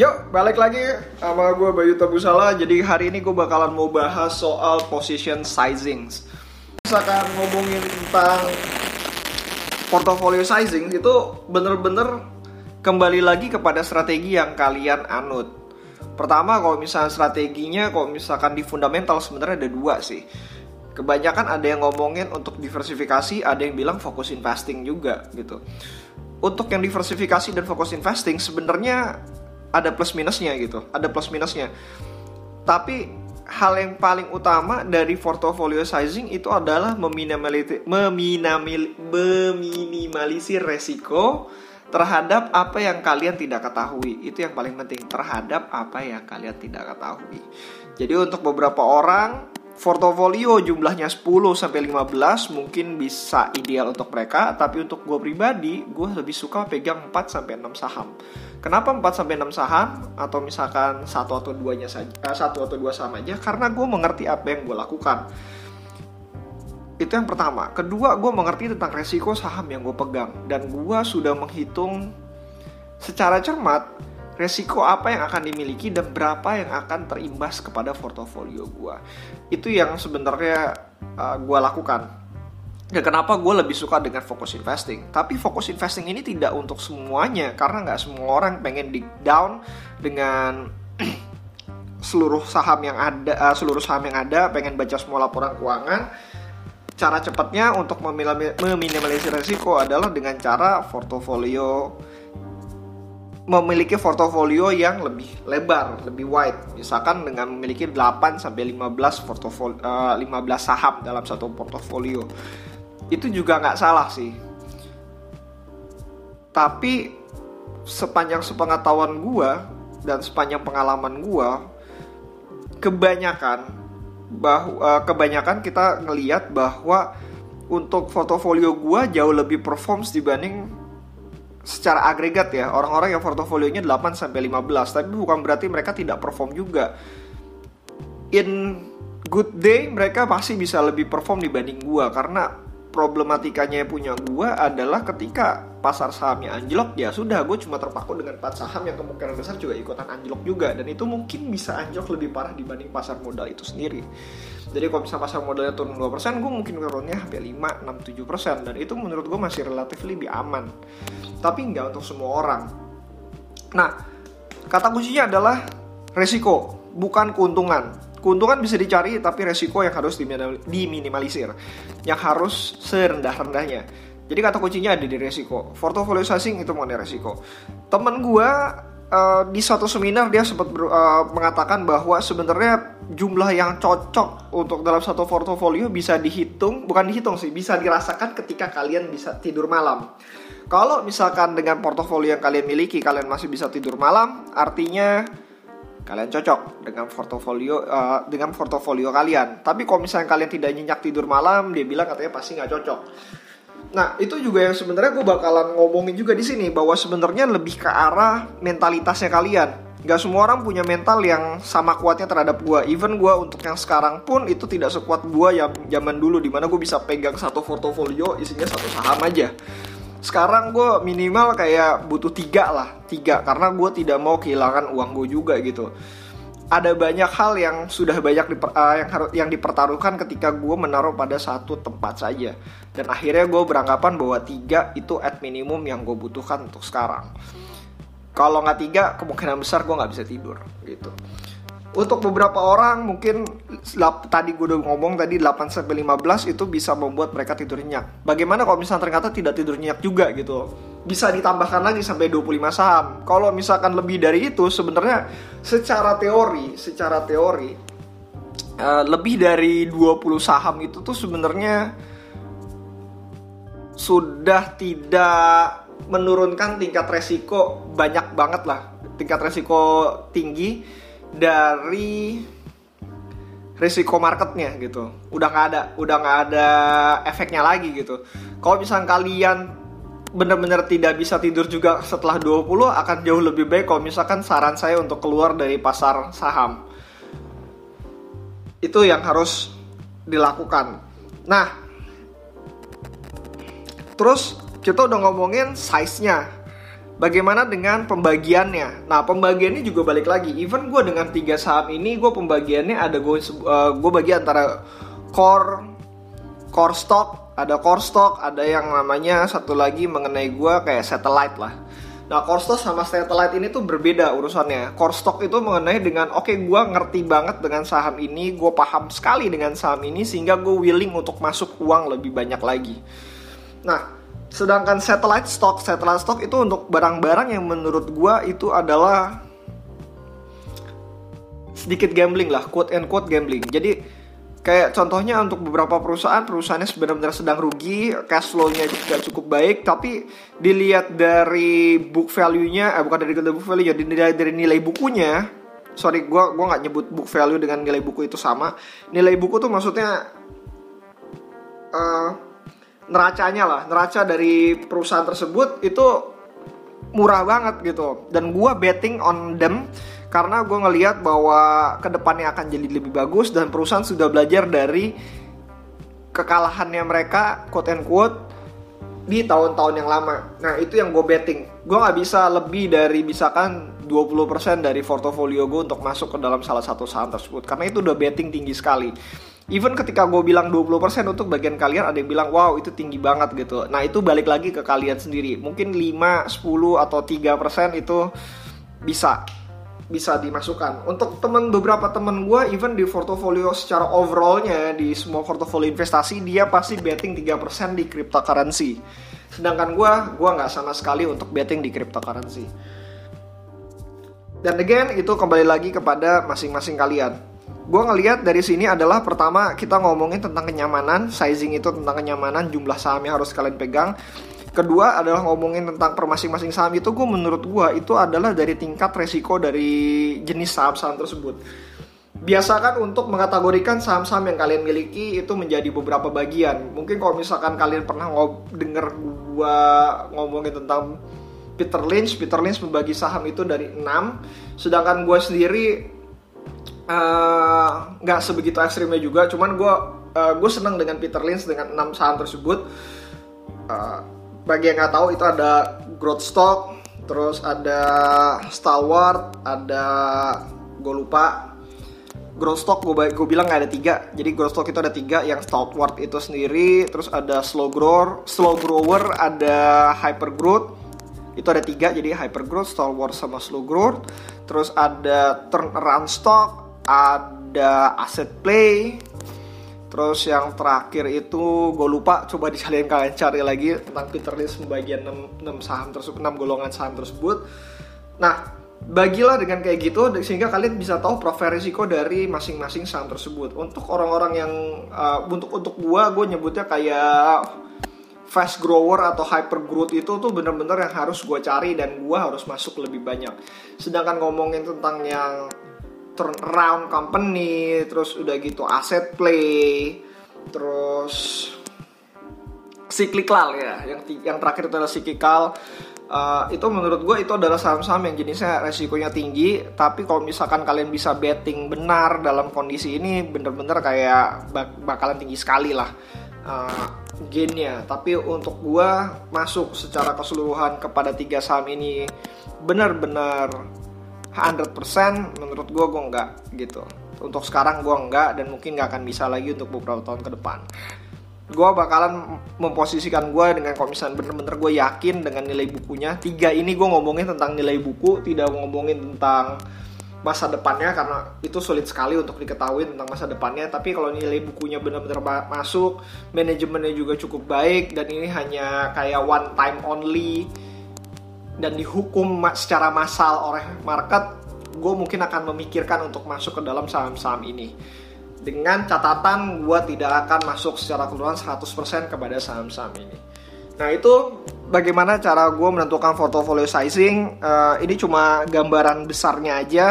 Yuk, balik lagi sama gue Bayu Tabusala. Jadi hari ini gue bakalan mau bahas soal position sizing. Misalkan ngomongin tentang portfolio sizing itu bener-bener kembali lagi kepada strategi yang kalian anut. Pertama, kalau misalnya strateginya, kalau misalkan di fundamental sebenarnya ada dua sih. Kebanyakan ada yang ngomongin untuk diversifikasi, ada yang bilang fokus investing juga gitu. Untuk yang diversifikasi dan fokus investing sebenarnya ada plus minusnya gitu, ada plus minusnya. Tapi hal yang paling utama dari portfolio sizing itu adalah meminimalisir, meminimalisir resiko terhadap apa yang kalian tidak ketahui. Itu yang paling penting terhadap apa yang kalian tidak ketahui. Jadi untuk beberapa orang portofolio jumlahnya 10 sampai 15 mungkin bisa ideal untuk mereka, tapi untuk gue pribadi, gue lebih suka pegang 4 sampai 6 saham. Kenapa 4 sampai 6 saham atau misalkan satu atau duanya saja eh, satu atau dua saham aja? Karena gue mengerti apa yang gue lakukan. Itu yang pertama. Kedua, gue mengerti tentang resiko saham yang gue pegang dan gue sudah menghitung secara cermat resiko apa yang akan dimiliki dan berapa yang akan terimbas kepada portofolio gue. Itu yang sebenarnya uh, gue lakukan Ya kenapa gue lebih suka dengan fokus investing. Tapi fokus investing ini tidak untuk semuanya karena nggak semua orang pengen di down dengan seluruh saham yang ada, uh, seluruh saham yang ada, pengen baca semua laporan keuangan. Cara cepatnya untuk meminimalisir risiko adalah dengan cara portofolio memiliki portofolio yang lebih lebar, lebih wide. Misalkan dengan memiliki 8 sampai 15 portofolio uh, 15 saham dalam satu portofolio itu juga nggak salah sih tapi sepanjang sepengetahuan gue dan sepanjang pengalaman gue kebanyakan bahwa uh, kebanyakan kita ngelihat bahwa untuk portofolio gue jauh lebih performs dibanding secara agregat ya orang-orang yang portofolionya 8 sampai 15 tapi bukan berarti mereka tidak perform juga. In good day mereka pasti bisa lebih perform dibanding gua. Karena problematikanya punya gue adalah ketika pasar sahamnya anjlok ya sudah gue cuma terpaku dengan empat saham yang kemungkinan besar juga ikutan anjlok juga. Dan itu mungkin bisa anjlok lebih parah dibanding pasar modal itu sendiri. Jadi kalau misalnya pasar modalnya turun 2% gue mungkin turunnya hampir 5, 6, 7% dan itu menurut gue masih relatif lebih aman. Tapi nggak untuk semua orang. Nah kata kuncinya adalah resiko bukan keuntungan Keuntungan bisa dicari tapi resiko yang harus diminimalisir. Yang harus serendah-rendahnya. Jadi kata kuncinya ada di resiko. Portfolio sizing itu mengenai resiko. Temen gue uh, di satu seminar dia sempat uh, mengatakan bahwa sebenarnya jumlah yang cocok untuk dalam satu portofolio bisa dihitung, bukan dihitung sih, bisa dirasakan ketika kalian bisa tidur malam. Kalau misalkan dengan portofolio yang kalian miliki kalian masih bisa tidur malam, artinya kalian cocok dengan portofolio uh, dengan portofolio kalian. Tapi kalau misalnya kalian tidak nyenyak tidur malam, dia bilang katanya pasti nggak cocok. Nah itu juga yang sebenarnya gue bakalan ngomongin juga di sini bahwa sebenarnya lebih ke arah mentalitasnya kalian. Gak semua orang punya mental yang sama kuatnya terhadap gue. Even gue untuk yang sekarang pun itu tidak sekuat gue yang zaman dulu di mana gue bisa pegang satu portofolio isinya satu saham aja sekarang gue minimal kayak butuh tiga lah tiga. Karena gue tidak mau kehilangan uang gue juga gitu. Ada banyak hal yang sudah banyak diper, uh, yang harus yang dipertaruhkan ketika gue menaruh pada satu tempat saja. Dan akhirnya gue beranggapan bahwa tiga itu at minimum yang gue butuhkan untuk sekarang. Kalau nggak tiga kemungkinan besar gue nggak bisa tidur gitu untuk beberapa orang mungkin tadi gue udah ngomong tadi 8 sampai 15 itu bisa membuat mereka tidur nyenyak. Bagaimana kalau misalnya ternyata tidak tidur nyenyak juga gitu? Bisa ditambahkan lagi sampai 25 saham. Kalau misalkan lebih dari itu sebenarnya secara teori, secara teori uh, lebih dari 20 saham itu tuh sebenarnya sudah tidak menurunkan tingkat resiko banyak banget lah. Tingkat resiko tinggi dari risiko marketnya gitu. Udah nggak ada udah nggak ada efeknya lagi gitu. Kalau misalnya kalian benar-benar tidak bisa tidur juga setelah 20 akan jauh lebih baik kalau misalkan saran saya untuk keluar dari pasar saham. Itu yang harus dilakukan. Nah terus kita udah ngomongin size-nya Bagaimana dengan pembagiannya? Nah, pembagiannya juga balik lagi. Even gue dengan tiga saham ini, gue pembagiannya ada gue uh, gue bagi antara core, core stock, ada core stock, ada yang namanya satu lagi mengenai gue kayak satellite lah. Nah, core stock sama satellite ini tuh berbeda urusannya. Core stock itu mengenai dengan, oke, okay, gue ngerti banget dengan saham ini, gue paham sekali dengan saham ini, sehingga gue willing untuk masuk uang lebih banyak lagi. Nah, Sedangkan satellite stock, satellite stock itu untuk barang-barang yang menurut gua itu adalah sedikit gambling lah, quote and quote gambling. Jadi kayak contohnya untuk beberapa perusahaan, perusahaannya benar-benar sedang rugi, cash flow-nya juga cukup baik, tapi dilihat dari book value-nya, eh bukan dari book value ya, dilihat dari nilai bukunya, sorry gua gua nggak nyebut book value dengan nilai buku itu sama. Nilai buku tuh maksudnya uh, neracanya lah neraca dari perusahaan tersebut itu murah banget gitu dan gue betting on them karena gue ngelihat bahwa ke depannya akan jadi lebih bagus dan perusahaan sudah belajar dari kekalahannya mereka quote and quote di tahun-tahun yang lama. Nah itu yang gue betting. Gue nggak bisa lebih dari misalkan 20% dari portofolio gue untuk masuk ke dalam salah satu saham tersebut karena itu udah betting tinggi sekali. Even ketika gue bilang 20% untuk bagian kalian ada yang bilang wow itu tinggi banget gitu. Nah itu balik lagi ke kalian sendiri. Mungkin 5, 10 atau 3% itu bisa bisa dimasukkan. Untuk temen beberapa temen gue, even di portofolio secara overallnya di semua portofolio investasi dia pasti betting 3% di cryptocurrency. Sedangkan gue, gue nggak sama sekali untuk betting di cryptocurrency. Dan again itu kembali lagi kepada masing-masing kalian gue ngelihat dari sini adalah pertama kita ngomongin tentang kenyamanan, sizing itu tentang kenyamanan, jumlah saham yang harus kalian pegang. Kedua adalah ngomongin tentang per masing-masing saham itu gue menurut gue itu adalah dari tingkat resiko dari jenis saham-saham tersebut. Biasakan untuk mengkategorikan saham-saham yang kalian miliki itu menjadi beberapa bagian. Mungkin kalau misalkan kalian pernah ngob denger gue ngomongin tentang Peter Lynch, Peter Lynch membagi saham itu dari 6, sedangkan gue sendiri nggak uh, sebegitu ekstrimnya juga cuman gue uh, gue seneng dengan Peter Lynch dengan enam saham tersebut. Uh, bagi yang nggak tahu itu ada growth stock terus ada stalwart ada gue lupa. Growth stock gue gue bilang nggak ada tiga. Jadi growth stock itu ada tiga yang stalwart itu sendiri terus ada slow grower slow grower ada hyper growth itu ada tiga. Jadi hyper growth stalwart sama slow growth terus ada turnaround stock ada aset play. Terus yang terakhir itu gue lupa coba dikalian kalian cari lagi tentang Peter Lynch pembagian 6, 6 saham tersebut 6 golongan saham tersebut. Nah bagilah dengan kayak gitu sehingga kalian bisa tahu profil risiko dari masing-masing saham tersebut. Untuk orang-orang yang uh, untuk untuk gue gue nyebutnya kayak fast grower atau hyper growth itu tuh bener-bener yang harus gue cari dan gue harus masuk lebih banyak. Sedangkan ngomongin tentang yang turnaround company terus udah gitu aset play terus cyclical ya yang yang terakhir itu adalah cyclical. Uh, itu menurut gue itu adalah saham-saham yang jenisnya resikonya tinggi tapi kalau misalkan kalian bisa betting benar dalam kondisi ini bener-bener kayak bak bakalan tinggi sekali lah uh, gainnya. Tapi untuk gue masuk secara keseluruhan kepada tiga saham ini benar-benar 100% menurut gue gue enggak gitu. Untuk sekarang gue enggak dan mungkin nggak akan bisa lagi untuk beberapa tahun ke depan. Gue bakalan memposisikan gue dengan misalnya bener-bener gue yakin dengan nilai bukunya. Tiga ini gue ngomongin tentang nilai buku tidak ngomongin tentang masa depannya karena itu sulit sekali untuk diketahui tentang masa depannya. Tapi kalau nilai bukunya benar-benar masuk manajemennya juga cukup baik dan ini hanya kayak one time only dan dihukum secara massal oleh market, gue mungkin akan memikirkan untuk masuk ke dalam saham-saham ini. Dengan catatan gue tidak akan masuk secara keseluruhan 100% kepada saham-saham ini. Nah itu bagaimana cara gue menentukan portfolio sizing. Uh, ini cuma gambaran besarnya aja.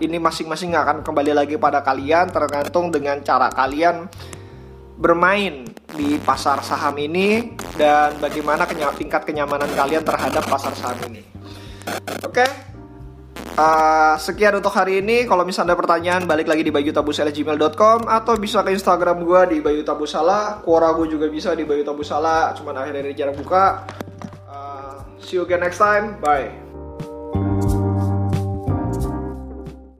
Ini masing-masing akan kembali lagi pada kalian tergantung dengan cara kalian bermain di pasar saham ini dan bagaimana kenya tingkat kenyamanan kalian terhadap pasar saham ini. Oke, okay? uh, sekian untuk hari ini. Kalau misalnya ada pertanyaan, balik lagi di bayutabusala.gmail.com atau bisa ke Instagram gue di Bayu Tabusala. Quora gue juga bisa di Bayu Tabusala. Cuman akhir dari jarang buka. Uh, See you again next time. Bye.